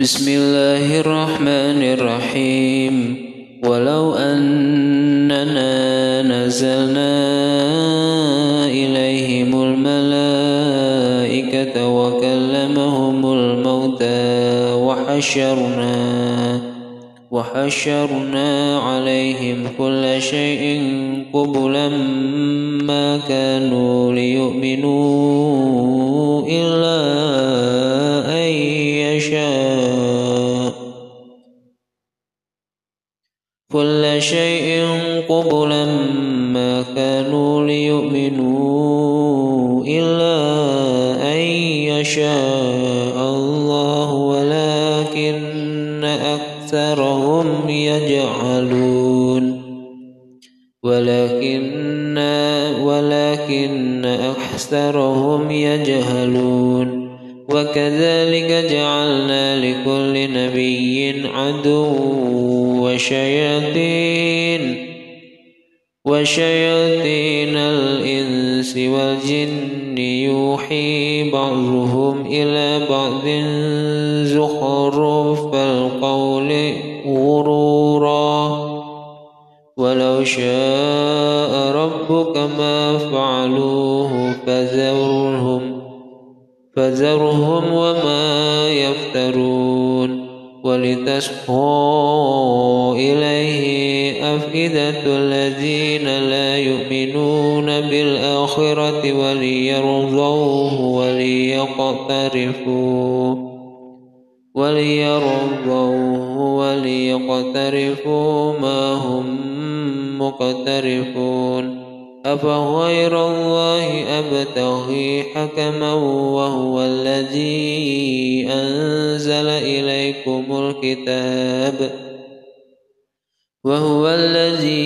بسم الله الرحمن الرحيم. ولو أننا نزلنا إليهم الملائكة وكلمهم الموتى وحشرنا وحشرنا عليهم كل شيء قبلا ما كانوا ليؤمنوا. قبلا ما كانوا ليؤمنوا إلا أن يشاء الله ولكن أكثرهم يجعلون. ولكن ولكن أكثرهم يجهلون. وكذلك جعلنا لكل نبي عدو وشياطين وشياطين الإنس والجن يوحي بعضهم إلى بعض. زخرف القول غرورا. ولو شاء ربك ما فعلوه فذرهم فذرهم وما يفترون. ولتسقوا إليه أفئدة الذين وليرضوه وليقترفوا وليرضوه وليقترفوا ما هم مقترفون أفغير الله أبتغي حكما وهو الذي أنزل إليكم الكتاب وهو الذي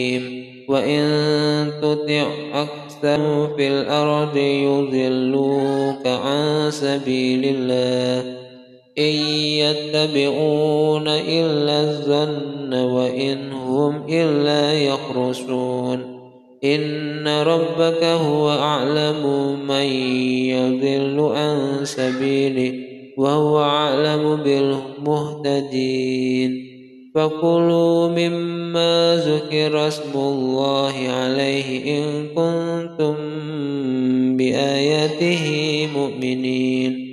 وإن تطع أكثر في الأرض يضلوك عن سبيل الله إن يتبعون إلا الظن وإن هم إلا يخرسون إن ربك هو أعلم من يضل عن سبيله وهو أعلم بالمهتدين فكلوا مما ذكر اسم الله عليه إن كنتم بآياته مؤمنين.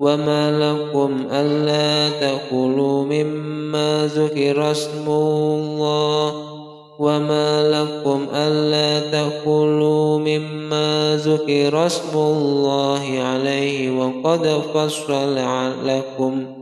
وما لكم ألا تأكلوا مما ذكر اسم الله. وما لكم ألا تأكلوا مما ذكر اسم الله عليه وقد فصل لكم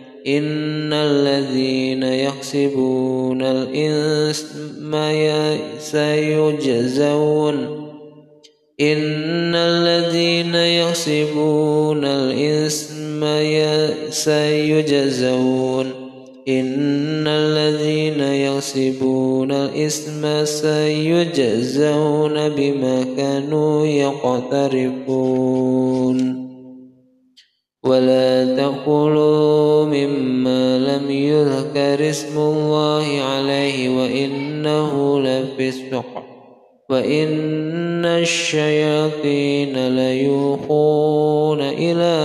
إن الذين يكسبون الإثم سيجزون إن الذين يكسبون الإثم سيجزون إن الذين يكسبون الإثم سيجزون بما كانوا يقترفون ولا تأكلوا مما لم يذكر اسم الله عليه وإنه لفسق وإن الشياطين ليوحون إلى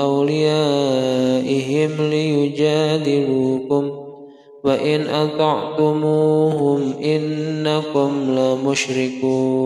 أوليائهم ليجادلوكم وإن أطعتموهم إنكم لمشركون